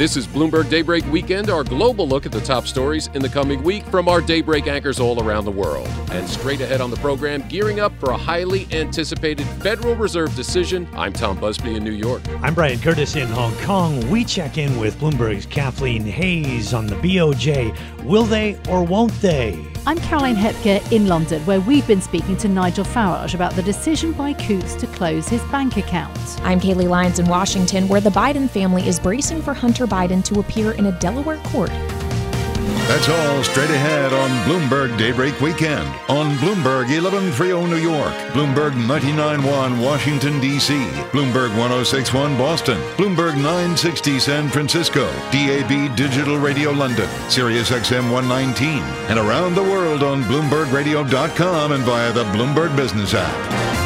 This is Bloomberg Daybreak Weekend, our global look at the top stories in the coming week from our Daybreak anchors all around the world. And straight ahead on the program, gearing up for a highly anticipated Federal Reserve decision. I'm Tom Busby in New York. I'm Brian Curtis in Hong Kong. We check in with Bloomberg's Kathleen Hayes on the BOJ. Will they or won't they? I'm Caroline Hepker in London, where we've been speaking to Nigel Farage about the decision by Coutts to close his bank account. I'm Kailey Leinz in Washington, where the Biden family is bracing for Hunter Biden to appear in a Delaware court. That's all straight ahead on Bloomberg Daybreak Weekend on Bloomberg 1130 New York, Bloomberg 991 Washington, D.C., Bloomberg 1061 Boston, Bloomberg 960 San Francisco, DAB Digital Radio London, Sirius XM 119, and around the world on BloombergRadio.com and via the Bloomberg Business app.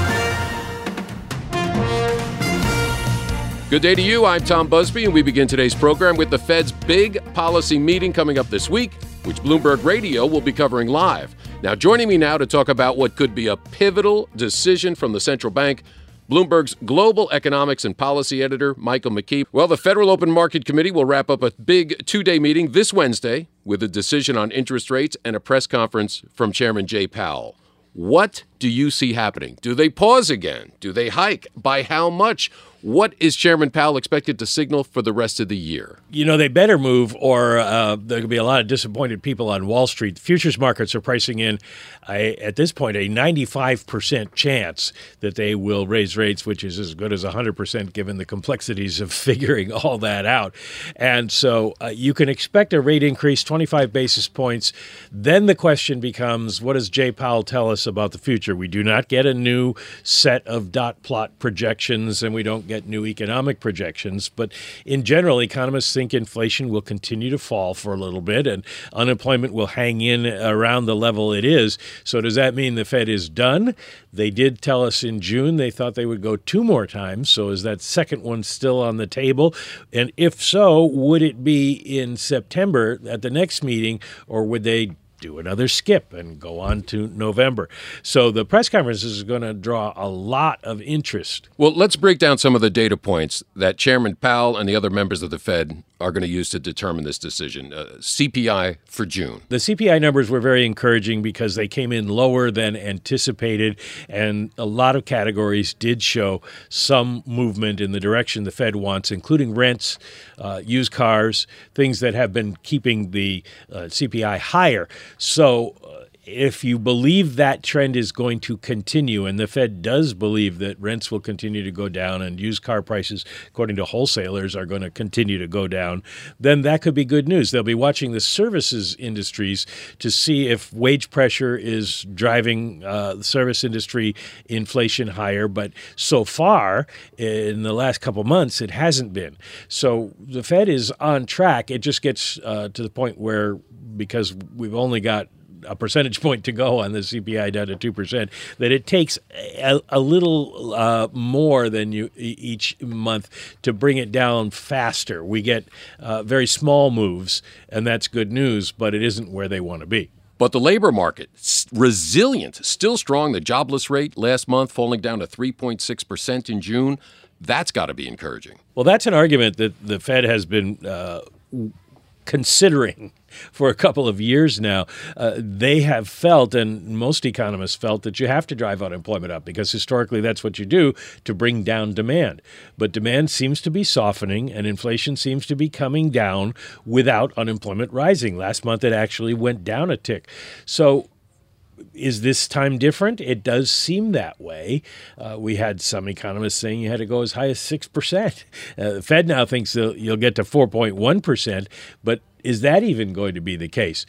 Good day to you. I'm Tom Busby, and we begin today's program with the Fed's big policy meeting coming up this week, which Bloomberg Radio will be covering live. Now, joining me now to talk about what could be a pivotal decision from the central bank, Bloomberg's global economics and policy editor, Michael McKee. Well, the Federal Open Market Committee will wrap up a big two day meeting this Wednesday with a decision on interest rates and a press conference from Chairman Jay Powell. What do you see happening? Do they pause again? Do they hike? By how much? What is Chairman Powell expected to signal for the rest of the year? You know, they better move, or uh, there could be a lot of disappointed people on Wall Street. Futures markets are pricing in, a, at this point, a 95% chance that they will raise rates, which is as good as 100% given the complexities of figuring all that out. And so uh, you can expect a rate increase, 25 basis points. Then the question becomes what does Jay Powell tell us about the future? We do not get a new set of dot plot projections, and we don't get get new economic projections. But in general, economists think inflation will continue to fall for a little bit and unemployment will hang in around the level it is. So, does that mean the Fed is done? They did tell us in June they thought they would go two more times. So, is that second one still on the table? And if so, would it be in September at the next meeting, or would they do another skip and go on to November. So the press conference is going to draw a lot of interest. Well, let's break down some of the data points that Chairman Powell and the other members of the Fed are going to use to determine this decision. Uh, CPI for June. The CPI numbers were very encouraging because they came in lower than anticipated, and a lot of categories did show some movement in the direction the Fed wants, including rents, uh, used cars, things that have been keeping the uh, CPI higher. So, uh, if you believe that trend is going to continue, and the Fed does believe that rents will continue to go down and used car prices, according to wholesalers, are going to continue to go down, then that could be good news. They'll be watching the services industries to see if wage pressure is driving uh, the service industry inflation higher. But so far, in the last couple months, it hasn't been. So the Fed is on track. It just gets uh, to the point where, because we've only got a percentage point to go on the CPI down to two percent, that it takes a, a little uh, more than you each month to bring it down faster. We get uh, very small moves, and that's good news, but it isn't where they want to be. But the labor market, resilient, still strong. The jobless rate last month falling down to 3.6% in June. That's got to be encouraging. Well, that's an argument that the Fed has been uh, considering for a couple of years now, uh, they have felt, and most economists felt, that you have to drive unemployment up because historically that's what you do to bring down demand. But demand seems to be softening and inflation seems to be coming down without unemployment rising. Last month it actually went down a tick. So is this time different? It does seem that way. Uh, we had some economists saying you had to go as high as 6%. Uh, the Fed now thinks you'll get to 4.1%, but is that even going to be the case?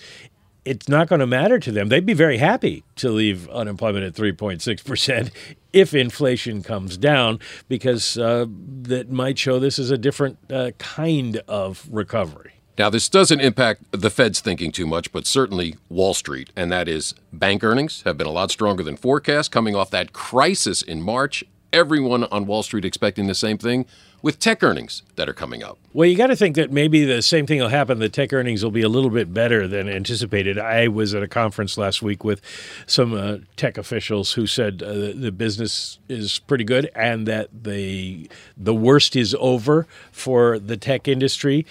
It's not going to matter to them. They'd be very happy to leave unemployment at 3.6% if inflation comes down, because uh, that might show this is a different uh, kind of recovery. Now, this doesn't impact the Fed's thinking too much, but certainly Wall Street, and that is bank earnings have been a lot stronger than forecast coming off that crisis in March. Everyone on Wall Street expecting the same thing with tech earnings that are coming up. Well, you got to think that maybe the same thing will happen. The tech earnings will be a little bit better than anticipated. I was at a conference last week with some uh, tech officials who said uh, the business is pretty good and that the the worst is over for the tech industry.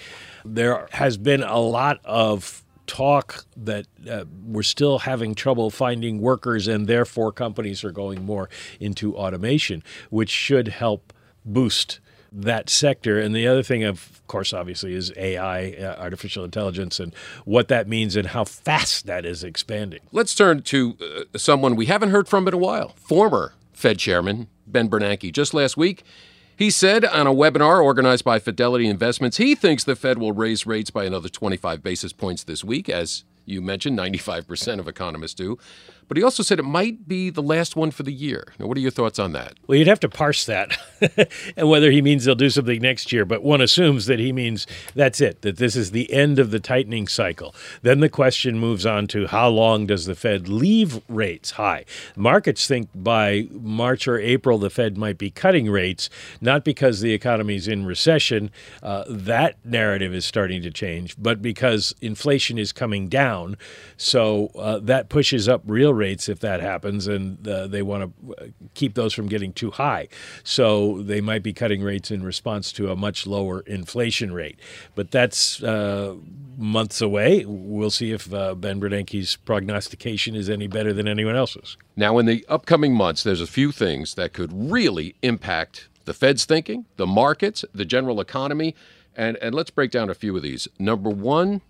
There has been a lot of talk that uh, we're still having trouble finding workers, and therefore companies are going more into automation, which should help boost that sector. And the other thing, of course, obviously, is AI, uh, artificial intelligence, and what that means and how fast that is expanding. Let's turn to uh, someone we haven't heard from in a while former Fed Chairman Ben Bernanke. Just last week, he said on a webinar organized by Fidelity Investments, he thinks the Fed will raise rates by another 25 basis points this week, as you mentioned, 95% of economists do. But he also said it might be the last one for the year. Now, what are your thoughts on that? Well, you'd have to parse that and whether he means they'll do something next year. But one assumes that he means that's it, that this is the end of the tightening cycle. Then the question moves on to how long does the Fed leave rates high? Markets think by March or April the Fed might be cutting rates, not because the economy's in recession. Uh, that narrative is starting to change, but because inflation is coming down. So uh, that pushes up real rates if that happens, and uh, they want to uh, keep those from getting too high. So they might be cutting rates in response to a much lower inflation rate. But that's uh, months away. We'll see if uh, Ben Bernanke's prognostication is any better than anyone else's. Now, in the upcoming months, there's a few things that could really impact the Fed's thinking, the markets, the general economy. And, and let's break down a few of these. Number one,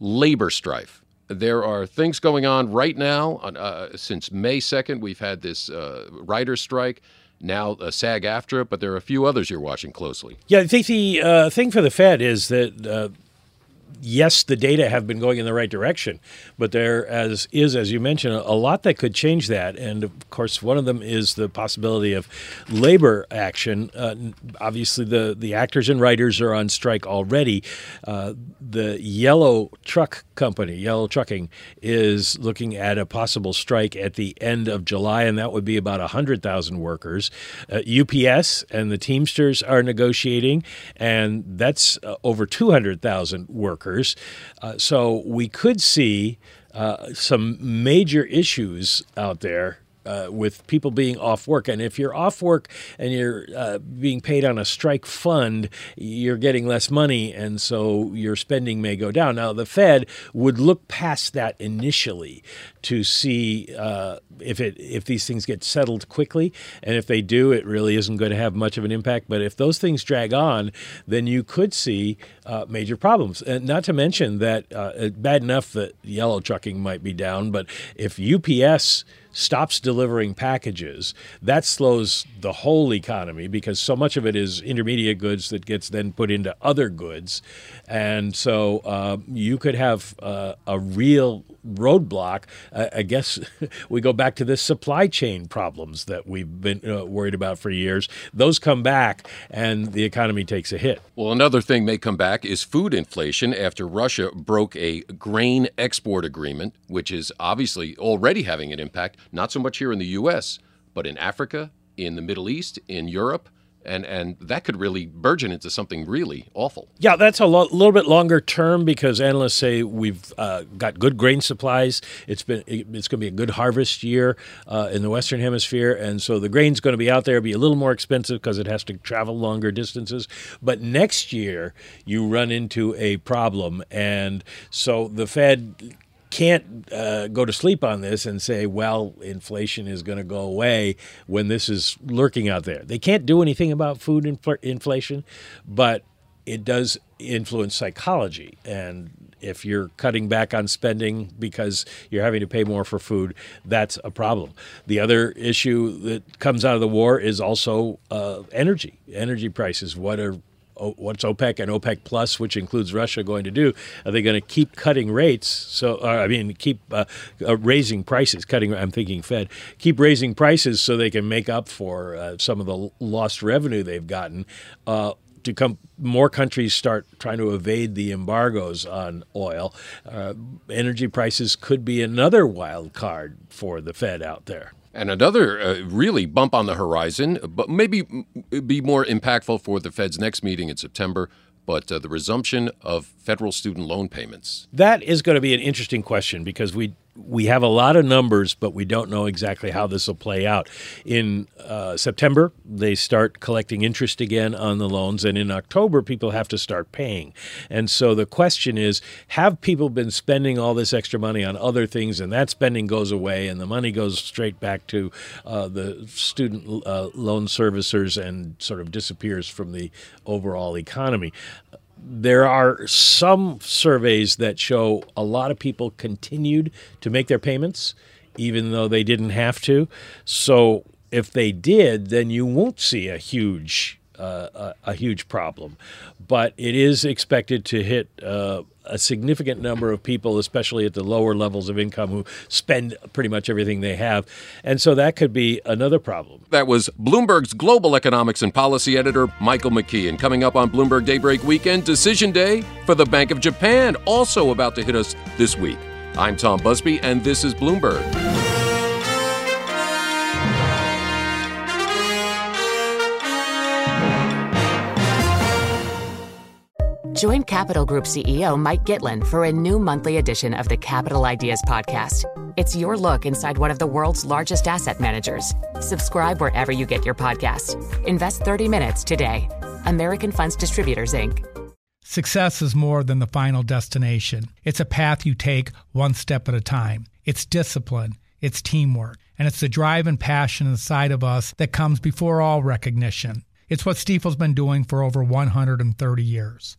labor strife. There are things going on right now. Uh, since May 2nd, we've had this uh, writer's strike now a SAG-AFTRA, but there are a few others you're watching closely. Yeah, I think the uh, thing for the Fed is that uh, yes, the data have been going in the right direction, but there as is, as you mentioned, a lot that could change that. And of course, one of them is the possibility of labor action. Uh, obviously, the the actors and writers are on strike already. Uh, the Yellow Truck Company, Yellow Trucking, is looking at a possible strike at the end of July, and that would be about hundred thousand workers. Uh, UPS and the Teamsters are negotiating, and that's uh, over two hundred thousand workers workers. Uh, so we could see uh, some major issues out there uh, with people being off work. And if you're off work and you're uh, being paid on a strike fund, you're getting less money, and so your spending may go down. Now, the Fed would look past that initially to see uh, if it if these things get settled quickly, and if they do, it really isn't going to have much of an impact. But if those things drag on, then you could see uh, major problems. And not to mention that uh, bad enough that yellow trucking might be down, but if UPS stops delivering packages, that slows the whole economy because so much of it is intermediate goods that gets then put into other goods. And so uh, you could have uh, a real roadblock. Uh, I guess we go back to the supply chain problems that we've been uh, worried about for years. Those come back and the economy takes a hit. Well, another thing may come back is food inflation after Russia broke a grain export agreement, which is obviously already having an impact, not so much here in the U.S., but in Africa, in the Middle East, in Europe and and that could really burgeon into something really awful. Yeah, that's a lo- little bit longer term because analysts say we've uh, got good grain supplies. It's been it's going to be a good harvest year uh, in the Western Hemisphere, and so the grain's going to be out there, be a little more expensive because it has to travel longer distances. But next year you run into a problem, and so the Fed can't uh, go to sleep on this and say, well, inflation is going to go away when this is lurking out there. They can't do anything about food infl- inflation, but it does influence psychology. And if you're cutting back on spending because you're having to pay more for food, that's a problem. The other issue that comes out of the war is also uh, energy, energy prices. What are what's OPEC and OPEC Plus, which includes Russia, going to do? Are they going to keep cutting rates? So, uh, I mean, keep uh, uh, raising prices, cutting. I'm thinking Fed keep raising prices so they can make up for uh, some of the lost revenue they've gotten. Uh, to come, more countries start trying to evade the embargoes on oil. Uh, energy prices could be another wild card for the Fed out there. And another uh, really bump on the horizon, but maybe be more impactful for the Fed's next meeting in September. But uh, the resumption of federal student loan payments. That is going to be an interesting question because we we have a lot of numbers, but we don't know exactly how this will play out. In uh, September, they start collecting interest again on the loans, and in October, people have to start paying. And so the question is have people been spending all this extra money on other things, and that spending goes away, and the money goes straight back to uh, the student uh, loan servicers and sort of disappears from the overall economy? There are some surveys that show a lot of people continued to make their payments even though they didn't have to. So if they did, then you won't see a huge a, a, huge problem. But it is expected to hit uh, a significant number of people, especially at the lower levels of income, who spend pretty much everything they have. And so that could be another problem. That was Bloomberg's global economics and policy editor, Michael McKee. And coming up on Bloomberg Daybreak Weekend, decision day for the Bank of Japan, also about to hit us this week. I'm Tom Busby, and this is Bloomberg. Join Capital Group CEO Mike Gitlin for a new monthly edition of the Capital Ideas Podcast. It's your look inside one of the world's largest asset managers. Subscribe wherever you get your podcasts. Invest 30 minutes today. American Funds Distributors, Inc. Success is more than the final destination, it's a path you take one step at a time. It's discipline, it's teamwork, and it's the drive and passion inside of us that comes before all recognition. It's what Stifel's been doing for over 130 years.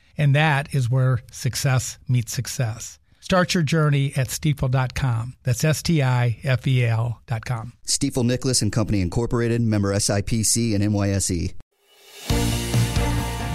And that is where success meets success. Start your journey at stifel.com. That's S T I F E L.com. Stifel Nicolaus and Company Incorporated, member SIPC and NYSE.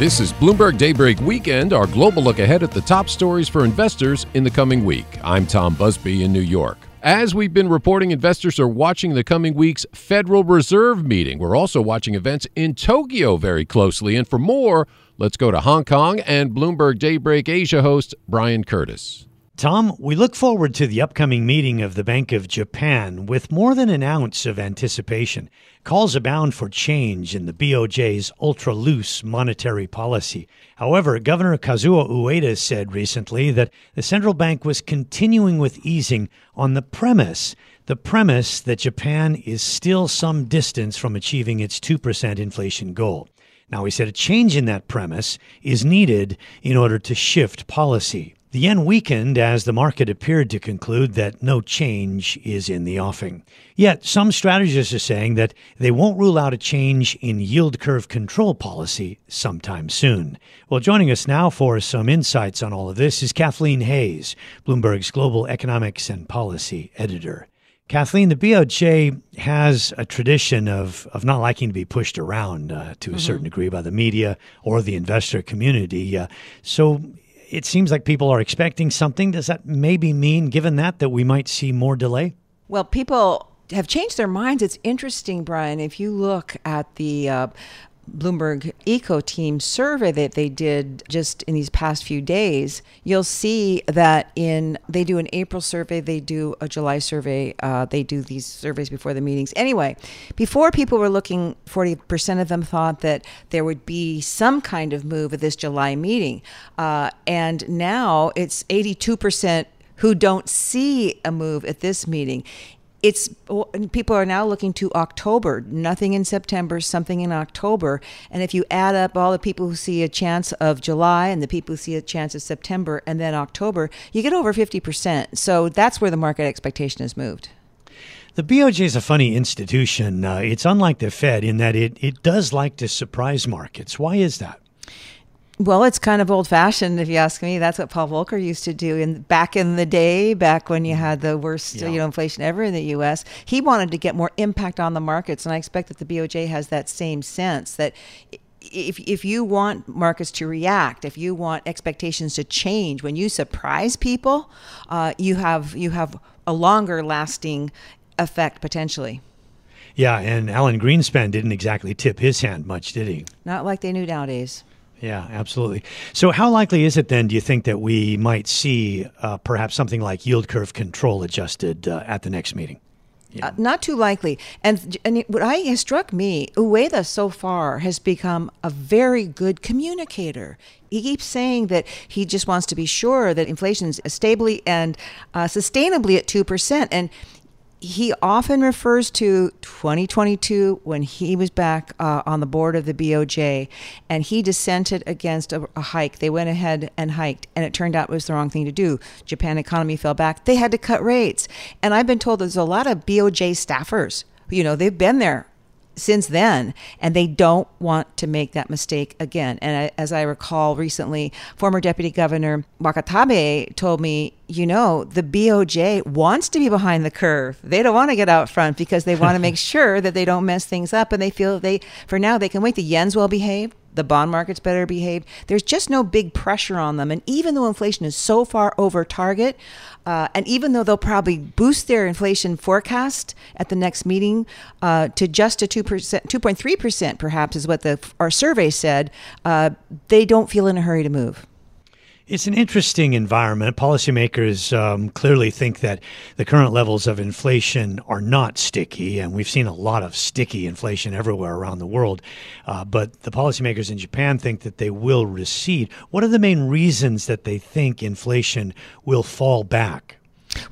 This is Bloomberg Daybreak Weekend, our global look ahead at the top stories for investors in the coming week. I'm Tom Busby in New York. As we've been reporting, investors are watching the coming week's Federal Reserve meeting. We're also watching events in Tokyo very closely. And for more, Let's go to Hong Kong and Bloomberg Daybreak Asia host Brian Curtis. Tom, we look forward to the upcoming meeting of the Bank of Japan with more than an ounce of anticipation. Calls abound for change in the BOJ's ultra loose monetary policy. However, Governor Kazuo Ueda said recently that the central bank was continuing with easing on the premise the premise that Japan is still some distance from achieving its 2% inflation goal. Now, he said a change in that premise is needed in order to shift policy. The yen weakened as the market appeared to conclude that no change is in the offing. Yet, some strategists are saying that they won't rule out a change in yield curve control policy sometime soon. Well, joining us now for some insights on all of this is Kathleen Hayes, Bloomberg's Global Economics and Policy Editor. Kathleen, the BOJ has a tradition of, of not liking to be pushed around uh, to a mm-hmm. certain degree by the media or the investor community. Uh, so it seems like people are expecting something. Does that maybe mean, given that, that we might see more delay? Well, people have changed their minds. It's interesting, Brian. If you look at the uh, Bloomberg Eco Team survey that they did just in these past few days, you'll see that in they do an April survey, they do a July survey, uh, they do these surveys before the meetings. Anyway, before people were looking, 40% of them thought that there would be some kind of move at this July meeting, uh, and now it's 82% who don't see a move at this meeting it's people are now looking to October. Nothing in September, something in October. And if you add up all the people who see a chance of July and the people who see a chance of September and then October, you get over 50%. So that's where the market expectation has moved. The BOJ is a funny institution. Uh, it's unlike the Fed in that it, it does like to surprise markets. Why is that? Well, it's kind of old fashioned, if you ask me. That's what Paul Volcker used to do in back in the day, back when you mm-hmm. had the worst, yeah. you know, inflation ever in the U.S. He wanted to get more impact on the markets, and I expect that the BOJ has that same sense that if if you want markets to react, if you want expectations to change, when you surprise people, uh, you have you have a longer lasting effect potentially. Yeah, and Alan Greenspan didn't exactly tip his hand much, did he? Not like they knew nowadays. Yeah, absolutely. So, how likely is it then, do you think, that we might see uh, perhaps something like yield curve control adjusted uh, at the next meeting? Uh, not too likely. And, and it, what I has struck me, Ueda so far has become a very good communicator. He keeps saying that he just wants to be sure that inflation is stably and uh, sustainably at 2%. And he often refers to 2022 when he was back uh, on the board of the BOJ and he dissented against a, a, hike. They went ahead and hiked, and it turned out it was the wrong thing to do. Japan economy fell back. They had to cut rates. And I've been told there's a lot of BOJ staffers. You know, they've been there since then, and they don't want to make that mistake again. And as I recall recently, former Deputy Governor Wakatabe told me, you know, the BOJ wants to be behind the curve. They don't want to get out front because they want to make sure that they don't mess things up, and they feel they, for now, they can wait. The yen's well behaved the bond market's better behaved. There's just no big pressure on them. And even though inflation is so far over target, uh, and even though they'll probably boost their inflation forecast at the next meeting uh, to just a 2%, 2.3%, perhaps is what the, our survey said, uh, they don't feel in a hurry to move. It's an interesting environment. Policymakers um, clearly think that the current levels of inflation are not sticky, and we've seen a lot of sticky inflation everywhere around the world. Uh, but the policymakers in Japan think that they will recede. What are the main reasons that they think inflation will fall back?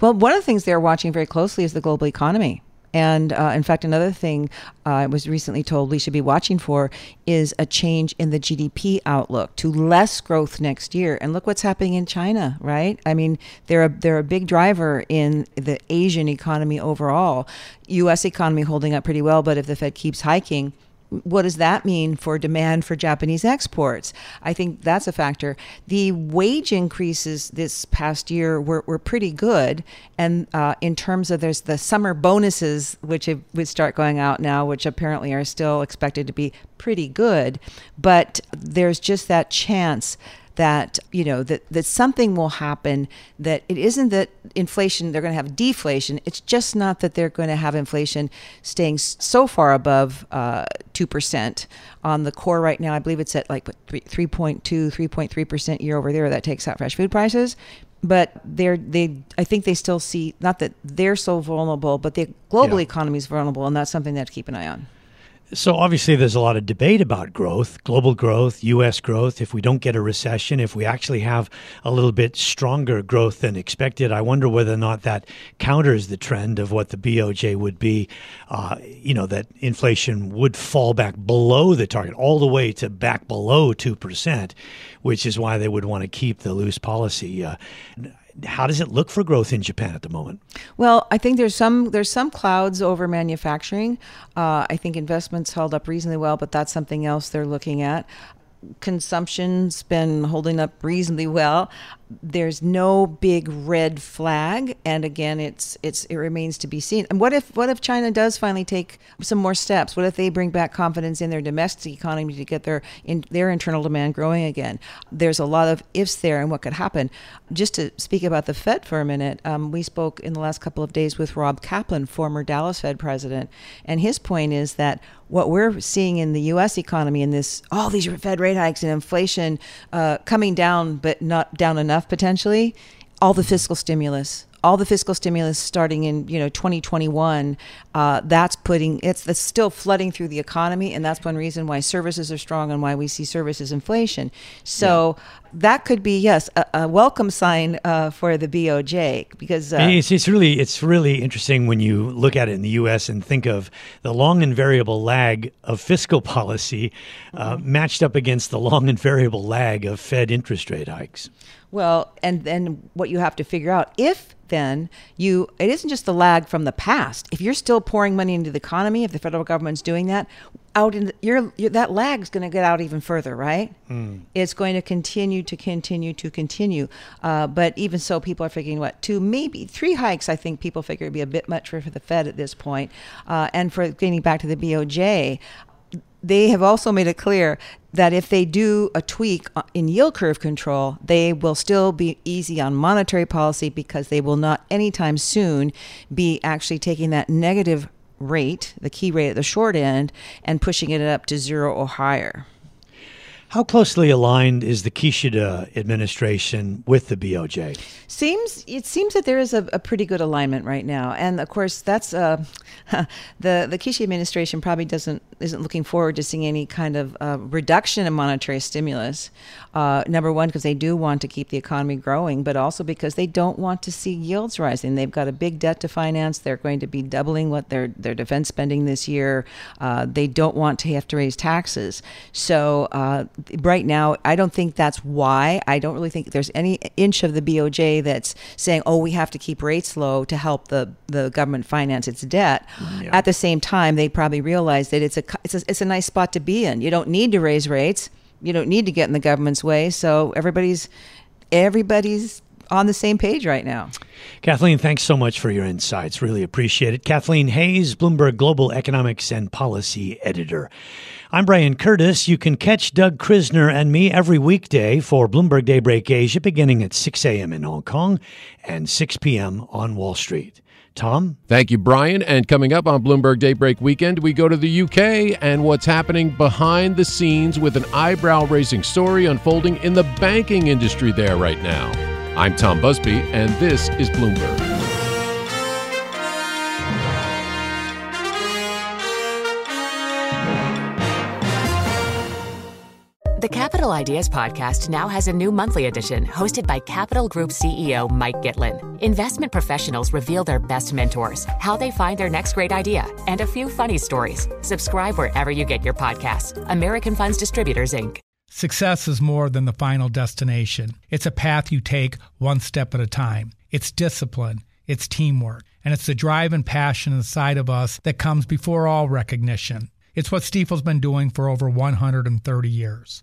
Well, one of the things they're watching very closely is the global economy. And uh, in fact, another thing uh, I was recently told we should be watching for is a change in the GDP outlook to less growth next year. And look what's happening in China, right? I mean, they're a, they're a big driver in the Asian economy overall. U.S. economy holding up pretty well, but if the Fed keeps hiking, what does that mean for demand for Japanese exports? I think that's a factor. The wage increases this past year were, were pretty good. And uh, in terms of there's the summer bonuses, which would start going out now, which apparently are still expected to be pretty good. But there's just that chance that you know that that something will happen that it isn't that inflation they're going to have deflation it's just not that they're going to have inflation staying so far above uh, 2% on the core right now. I believe it's at like 3.2 3.3% year over there that takes out fresh food prices. But they're they i think they still see not that they're so vulnerable but the global yeah. economy is vulnerable and that's something they have to keep an eye on so obviously, there's a lot of debate about growth, global growth, U.S. growth. If we don't get a recession, if we actually have a little bit stronger growth than expected, I wonder whether or not that counters the trend of what the BOJ would be. Uh, you know, that inflation would fall back below the target, all the way to back below two percent, which is why they would want to keep the loose policy. Uh, how does it look for growth in Japan at the moment? Well, I think there's some there's some clouds over manufacturing. Uh, I think investments held up reasonably well, but that's something else they're looking at. Consumption's been holding up reasonably well. There's no big red flag, and again, it's it's it remains to be seen. And what if what if China does finally take some more steps? What if they bring back confidence in their domestic economy to get their in their internal demand growing again? There's a lot of ifs there, and what could happen. Just to speak about the Fed for a minute, um, we spoke in the last couple of days with Rob Kaplan, former Dallas Fed president, and his point is that what we're seeing in the U.S. economy in this all these Fed rate hikes and inflation uh, coming down, but not down enough potentially, all the fiscal stimulus, all the fiscal stimulus starting in you know 2021 uh, that's putting it's that's still flooding through the economy and that's one reason why services are strong and why we see services inflation so yeah. that could be yes a, a welcome sign uh, for the BOJ because uh, it's, it's really it's really interesting when you look at it in the U.S. and think of the long and variable lag of fiscal policy uh, mm-hmm. matched up against the long and variable lag of Fed interest rate hikes. Well, and then what you have to figure out if then you it isn't just the lag from the past. If you're still pouring money into the economy, if the federal government's doing that, out in your that lag is going to get out even further, right? Mm. It's going to continue to continue to continue. Uh, but even so, people are figuring what two, maybe three hikes. I think people figure it'd be a bit much for, for the Fed at this point. Uh, and for getting back to the BOJ, they have also made it clear that if they do a tweak in yield curve control, they will still be easy on monetary policy because they will not anytime soon be actually taking that negative rate, the key rate at the short end, and pushing it up to zero or higher. How closely aligned is the Kishida administration with the BOJ? Seems it seems that there is a, a pretty good alignment right now, and of course that's uh, the the Kishida administration probably doesn't isn't looking forward to seeing any kind of uh, reduction in monetary stimulus. Uh, number one, because they do want to keep the economy growing, but also because they don't want to see yields rising. They've got a big debt to finance. They're going to be doubling what their their defense spending this year. Uh, they don't want to have to raise taxes. So uh, right now, I don't think that's why. I don't really think there's any inch of the BOJ that's saying, "Oh, we have to keep rates low to help the the government finance its debt." Yeah. At the same time, they probably realize that it's a it's a it's a nice spot to be in. You don't need to raise rates. You don't need to get in the government's way. So everybody's everybody's on the same page right now. Kathleen, thanks so much for your insights. Really appreciate it. Kathleen Hayes, Bloomberg Global Economics and Policy Editor. I'm Brian Curtis. You can catch Doug Krisner and me every weekday for Bloomberg Daybreak Asia beginning at 6 a.m. in Hong Kong and 6 p.m. on Wall Street. Tom? Thank you, Brian. And coming up on Bloomberg Daybreak Weekend, we go to the UK and what's happening behind the scenes with an eyebrow raising story unfolding in the banking industry there right now. I'm Tom Busby, and this is Bloomberg. Capital Ideas Podcast now has a new monthly edition hosted by Capital Group CEO Mike Gitlin. Investment professionals reveal their best mentors, how they find their next great idea, and a few funny stories. Subscribe wherever you get your podcasts. American Funds Distributors, Inc. Success is more than the final destination, it's a path you take one step at a time. It's discipline, it's teamwork, and it's the drive and passion inside of us that comes before all recognition. It's what Stifel's been doing for over 130 years.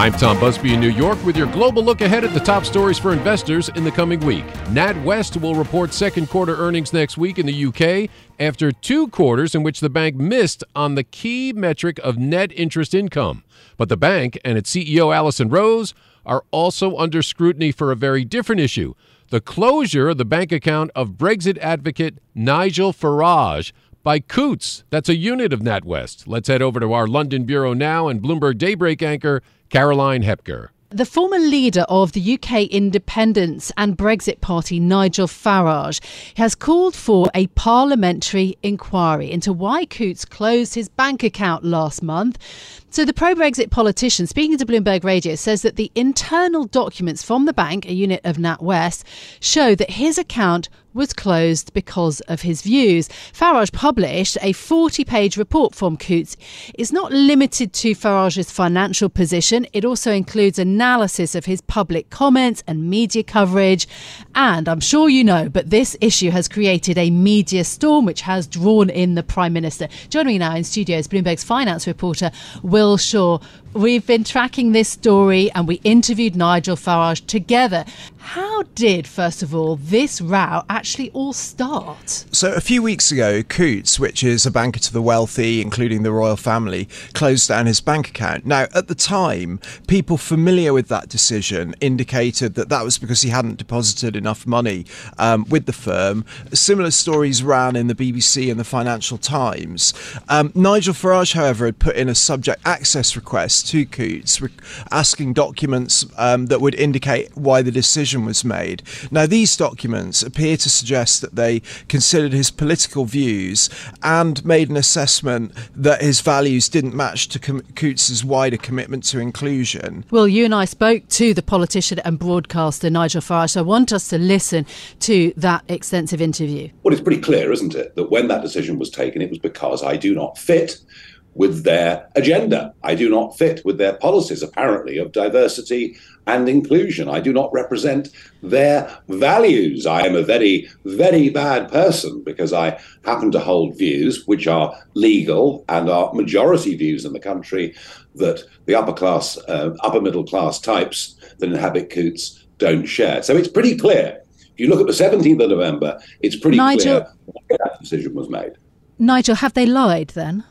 I'm Tom Busby in New York with your global look ahead at the top stories for investors in the coming week. NatWest will report second quarter earnings next week in the UK after two quarters in which the bank missed on the key metric of net interest income. But the bank and its CEO Alison Rose are also under scrutiny for a very different issue the closure of the bank account of Brexit advocate Nigel Farage by Coutts. That's a unit of NatWest. Let's head over to our London bureau now and Bloomberg Daybreak anchor Caroline Hepker. The former leader of the UK Independence and Brexit Party, Nigel Farage, has called for a parliamentary inquiry into why Coutts closed his bank account last month. So, the pro Brexit politician, speaking to Bloomberg Radio, says that the internal documents from the bank, a unit of NatWest, show that his account was closed because of his views. Farage published a 40 page report from Coutts. It's not limited to Farage's financial position, it also includes analysis of his public comments and media coverage. And I'm sure you know, but this issue has created a media storm which has drawn in the Prime Minister. Joining me now in studio is Bloomberg's finance reporter, Will Shaw. We've been tracking this story and we interviewed Nigel Farage together. How did, first of all, this row actually all start? So, a few weeks ago, Coutts, which is a banker to the wealthy, including the royal family, closed down his bank account. Now, at the time, people familiar with that decision indicated that that was because he hadn't deposited enough money um, with the firm. Similar stories ran in the BBC and the Financial Times. Um, Nigel Farage, however, had put in a subject access request to Coutts asking documents um, that would indicate why the decision was made. Now, these documents appear to suggest that they considered his political views and made an assessment that his values didn't match to com- Coutts's wider commitment to inclusion. Well, you and I spoke to the politician and broadcaster Nigel Farage. So I want us to listen to that extensive interview. Well, it's pretty clear, isn't it, that when that decision was taken, it was because I do not fit with their agenda. I do not fit with their policies, apparently, of diversity and inclusion. I do not represent their values. I am a very, very bad person because I happen to hold views which are legal and are majority views in the country that the upper class, uh, upper middle class types that inhabit Coutts don't share. So it's pretty clear. If you look at the 17th of November, it's pretty Nigel, clear why that decision was made. Nigel, have they lied then?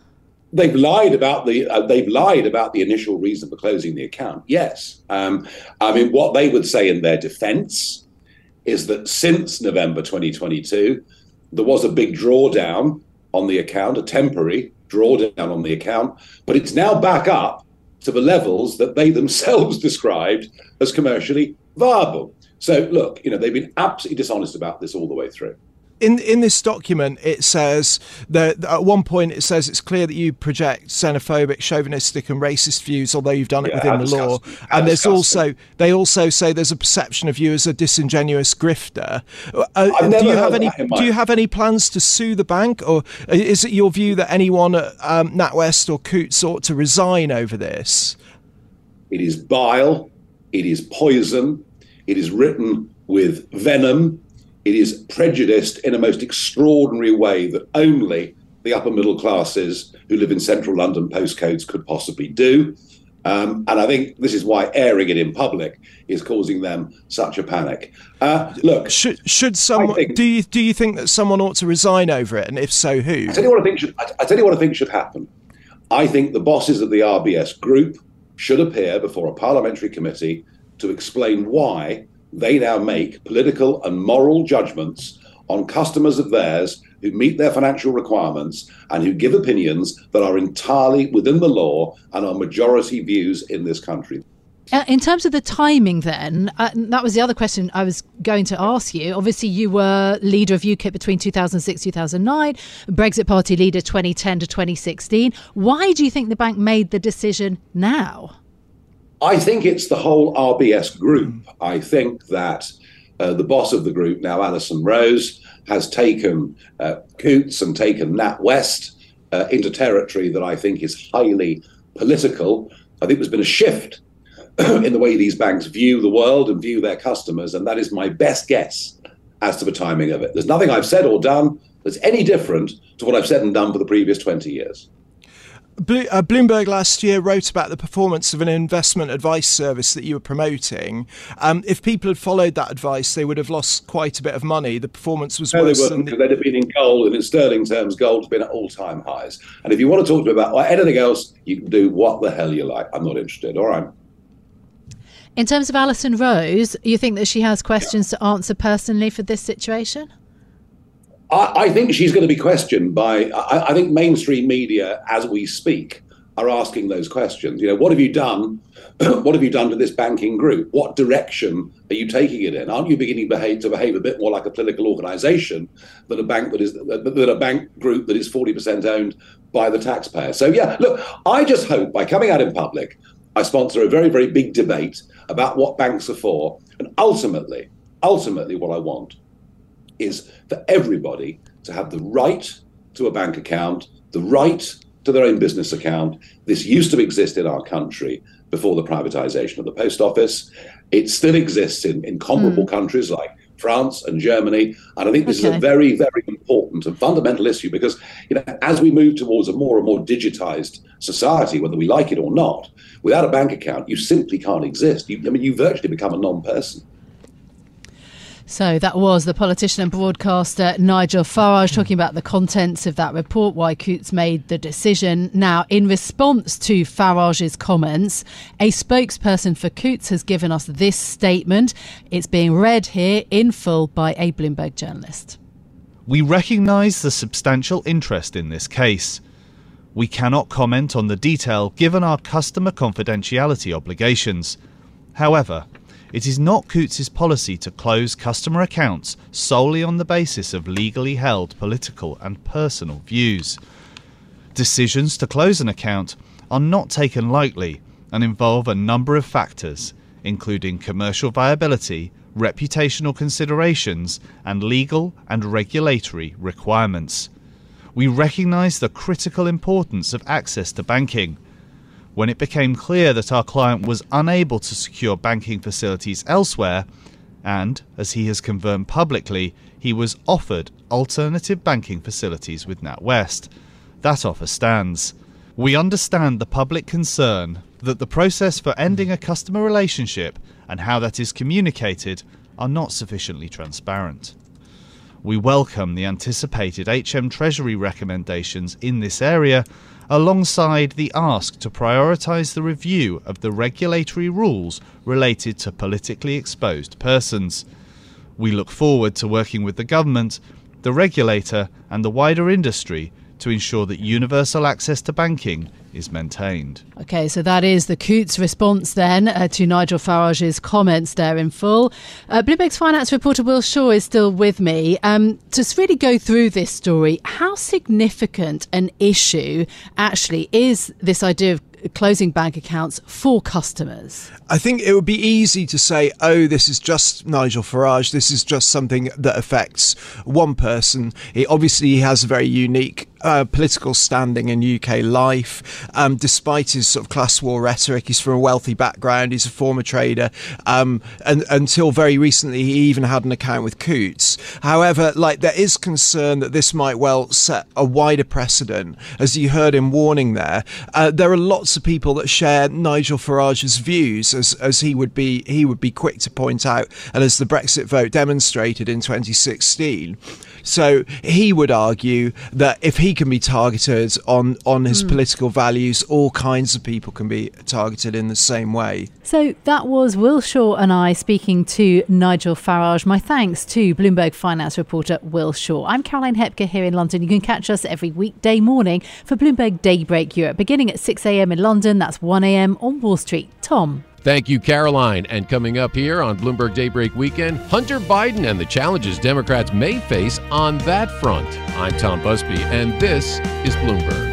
They've lied about the uh, they've lied about the initial reason for closing the account. Yes, um, I mean what they would say in their defence is that since November 2022, there was a big drawdown on the account, a temporary drawdown on the account, but it's now back up to the levels that they themselves described as commercially viable. So look, you know they've been absolutely dishonest about this all the way through in in this document, it says that at one point it says it's clear that you project xenophobic, chauvinistic, and racist views, although you've done it yeah, within the law. And there's also they also say there's a perception of you as a disingenuous grifter. Uh, do you have any Do you have any plans to sue the bank, or is it your view that anyone at um, NatWest or Coutts ought to resign over this? It is bile. It is poison. It is written with venom it is prejudiced in a most extraordinary way that only the upper middle classes who live in central London postcodes could possibly do. Um, and I think this is why airing it in public is causing them such a panic. Uh, look, should should someone think, do you do you think that someone ought to resign over it, and if so, who? I tell you what I think should. I tell you what I think should happen. I think the bosses of the RBS group should appear before a parliamentary committee to explain why they now make political and moral judgments on customers of theirs who meet their financial requirements and who give opinions that are entirely within the law and are majority views in this country. Uh, in terms of the timing, then, uh, that was the other question I was going to ask you. Obviously, you were leader of UKIP between 2006 2009, Brexit Party leader 2010 to 2016. Why do you think the bank made the decision now? I think it's the whole RBS group. I think that uh, the boss of the group now, Alison Rose, has taken uh, Coutts and taken NatWest uh, into territory that I think is highly political. I think there's been a shift in the way these banks view the world and view their customers, and that is my best guess as to the timing of it. There's nothing I've said or done that's any different to what I've said and done for the previous 20 years. Uh, Bloomberg last year wrote about the performance of an investment advice service that you were promoting. Um, if people had followed that advice, they would have lost quite a bit of money. The performance was no, worse. they wouldn't, because they'd have been in gold, and in sterling terms, gold's been at all-time highs. And if you want to talk to me about anything else, you can do what the hell you like. I'm not interested. All right. In terms of Alison Rose, you think that she has questions to answer personally for this situation? I, I think she's going to be questioned by. I, I, think mainstream media, as we speak, are asking those questions. You know, what have you done? what have you done to this banking group? What direction are you taking it in? Aren't you beginning behave, to behave a bit more like a political organisation than a bank that is than a bank group that is forty percent owned by the taxpayer? So yeah, look, I just hope by coming out in public, I sponsor a very very big debate about what banks are for, and ultimately, ultimately, what I want is for everybody to have the right to a bank account, the right to their own business account. This used to exist in our country before the privatization of the post office. It still exists in, in comparable mm. countries like France and Germany. And I think this okay. is a very, very important and fundamental issue because, you know, as we move towards a more and more digitized society, whether we like it or not, without a bank account, you simply can't exist. You, I mean, you virtually become a non-person. So that was the politician and broadcaster Nigel Farage talking about the contents of that report, why Coutts made the decision. Now, in response to Farage's comments, a spokesperson for Coutts has given us this statement. It's being read here in full by a Bloomberg journalist. We recognise the substantial interest in this case. We cannot comment on the detail given our customer confidentiality obligations. However, it is not Coutts' policy to close customer accounts solely on the basis of legally held political and personal views. Decisions to close an account are not taken lightly and involve a number of factors, including commercial viability, reputational considerations, and legal and regulatory requirements. We recognise the critical importance of access to banking when it became clear that our client was unable to secure banking facilities elsewhere, and, as he has confirmed publicly, he was offered alternative banking facilities with NatWest. That offer stands. We understand the public concern that the process for ending a customer relationship and how that is communicated are not sufficiently transparent. We welcome the anticipated HM Treasury recommendations in this area alongside the ask to prioritise the review of the regulatory rules related to politically exposed persons. We look forward to working with the government, the regulator, and the wider industry to ensure that universal access to banking is maintained. Okay, so that is the Coutts response then uh, to Nigel Farage's comments there in full. Uh, Bloomberg's finance reporter Will Shaw is still with me. Um, to really go through this story, how significant an issue actually is this idea of closing bank accounts for customers? I think it would be easy to say, oh, this is just Nigel Farage. This is just something that affects one person. He obviously has a very unique uh, political standing in UK life. Um, despite his sort of class war rhetoric, he's from a wealthy background. He's a former trader, um, and until very recently, he even had an account with Coutts. However, like there is concern that this might well set a wider precedent, as you heard him warning there. Uh, there are lots of people that share Nigel Farage's views, as as he would be he would be quick to point out, and as the Brexit vote demonstrated in 2016. So he would argue that if he can be targeted on on his mm. political values, all kinds of people can be targeted in the same way. So that was Will Shaw and I speaking to Nigel Farage. My thanks to Bloomberg finance reporter Will Shaw. I'm Caroline Hepker here in London. You can catch us every weekday morning for Bloomberg Daybreak Europe, beginning at 6 a.m. in London. That's 1 a.m. on Wall Street. Tom. Thank you, Caroline. And coming up here on Bloomberg Daybreak Weekend, Hunter Biden and the challenges Democrats may face on that front. I'm Tom Busby, and this is Bloomberg.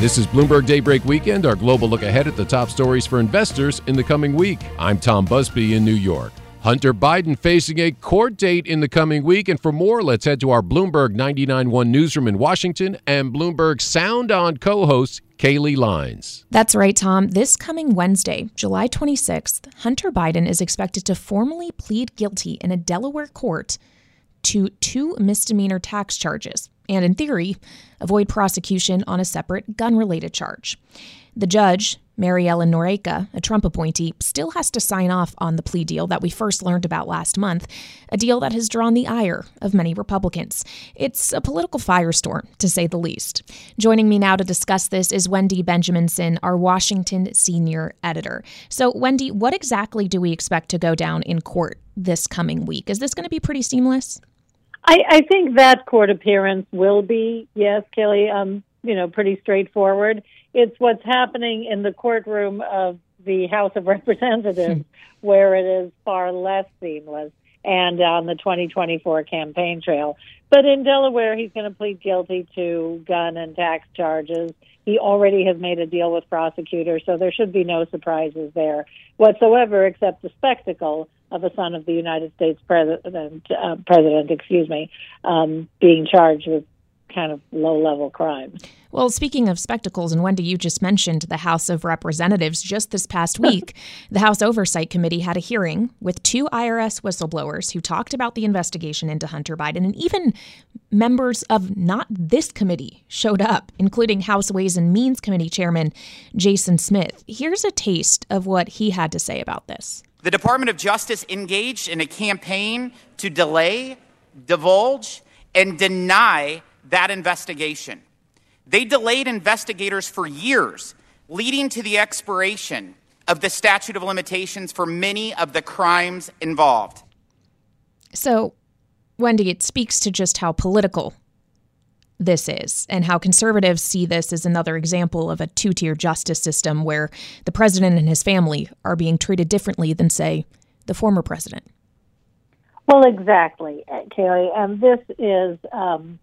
This is Bloomberg Daybreak Weekend, our global look ahead at the top stories for investors in the coming week. I'm Tom Busby in New York. Hunter Biden facing a court date in the coming week. And for more, let's head to our Bloomberg 99.1 newsroom in Washington and Bloomberg Sound On co host Kailey Leinz. That's right, Tom. This coming Wednesday, July 26th, Hunter Biden is expected to formally plead guilty in a Delaware court to two misdemeanor tax charges and, in theory, avoid prosecution on a separate gun related charge. The judge, Mary Ellen Noreika, a Trump appointee, still has to sign off on the plea deal that we first learned about last month, a deal that has drawn the ire of many Republicans. It's a political firestorm, to say the least. Joining me now to discuss this is Wendy Benjaminson, our Washington senior editor. So, Wendy, what exactly do we expect to go down in court this coming week? Is this going to be pretty seamless? I, I think that court appearance will be, yes, Kelly, um, you know, pretty straightforward. It's what's happening in the courtroom of the House of Representatives where it is far less seamless and on the 2024 campaign trail. But in Delaware, he's going to plead guilty to gun and tax charges. He already has made a deal with prosecutors, so there should be no surprises there whatsoever, except the spectacle of a son of the United States president, uh, president, excuse me, um, being charged with kind of low level crimes. Well, speaking of spectacles, and Wendy, you just mentioned the House of Representatives. Just this past week, the House Oversight Committee had a hearing with two IRS whistleblowers who talked about the investigation into Hunter Biden, and even members of not this committee showed up, including House Ways and Means Committee Chairman Jason Smith. Here's a taste of what he had to say about this. The Department of Justice engaged in a campaign to delay, divulge, and deny that investigation. They delayed investigators for years, leading to the expiration of the statute of limitations for many of the crimes involved. So, Wendy, it speaks to just how political this is and how conservatives see this as another example of a two tier justice system where the president and his family are being treated differently than, say, the former president. Well, exactly, Kailey. And this is. Um,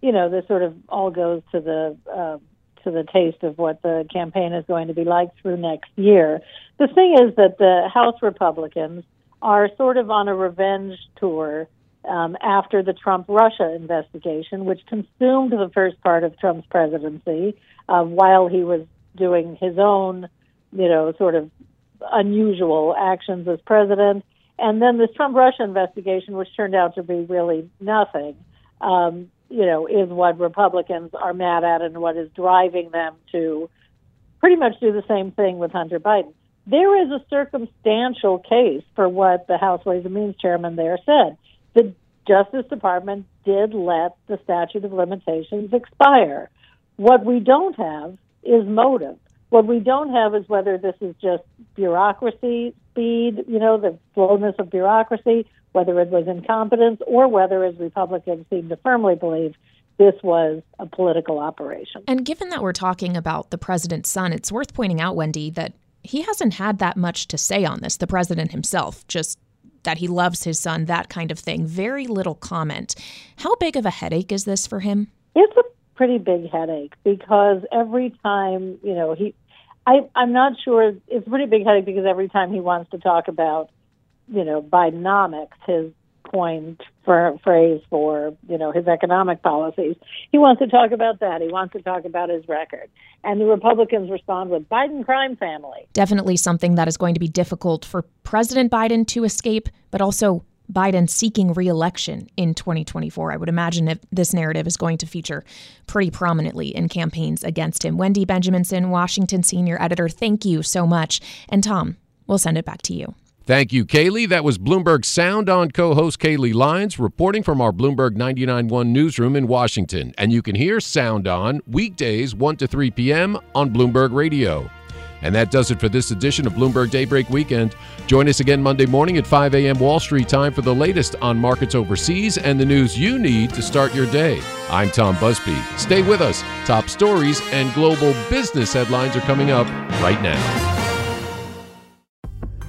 you know, this sort of all goes to the uh, to the taste of what the campaign is going to be like through next year. The thing is that the House Republicans are sort of on a revenge tour um, after the Trump Russia investigation, which consumed the first part of Trump's presidency uh, while he was doing his own, you know, sort of unusual actions as president. And then this Trump Russia investigation, which turned out to be really nothing. Um, you know, is what Republicans are mad at and what is driving them to pretty much do the same thing with Hunter Biden. There is a circumstantial case for what the House Ways and Means chairman there said. The Justice Department did let the statute of limitations expire. What we don't have is motive. What we don't have is whether this is just bureaucracy speed, you know, the slowness of bureaucracy, whether it was incompetence or whether, as Republicans seem to firmly believe, this was a political operation. And given that we're talking about the president's son, it's worth pointing out, Wendy, that he hasn't had that much to say on this, the president himself, just that he loves his son, that kind of thing. Very little comment. How big of a headache is this for him? It's a pretty big headache because every time, you know, he I, I'm not sure. It's pretty big headache because every time he wants to talk about you know, Bidenomics, his coined for, phrase for, you know, his economic policies. He wants to talk about that. He wants to talk about his record. And the Republicans respond with Biden crime family. Definitely something that is going to be difficult for President Biden to escape, but also Biden seeking reelection in 2024. I would imagine if this narrative is going to feature pretty prominently in campaigns against him. Wendy Benjaminson, Washington senior editor, thank you so much. And Tom, we'll send it back to you. Thank you, Kailey. That was Bloomberg Sound On co host Kailey Leinz reporting from our Bloomberg 99.1 newsroom in Washington. And you can hear Sound On weekdays 1 to 3 p.m. on Bloomberg Radio. And that does it for this edition of Bloomberg Daybreak Weekend. Join us again Monday morning at 5 a.m. Wall Street time for the latest on markets overseas and the news you need to start your day. I'm Tom Busby. Stay with us. Top stories and global business headlines are coming up right now.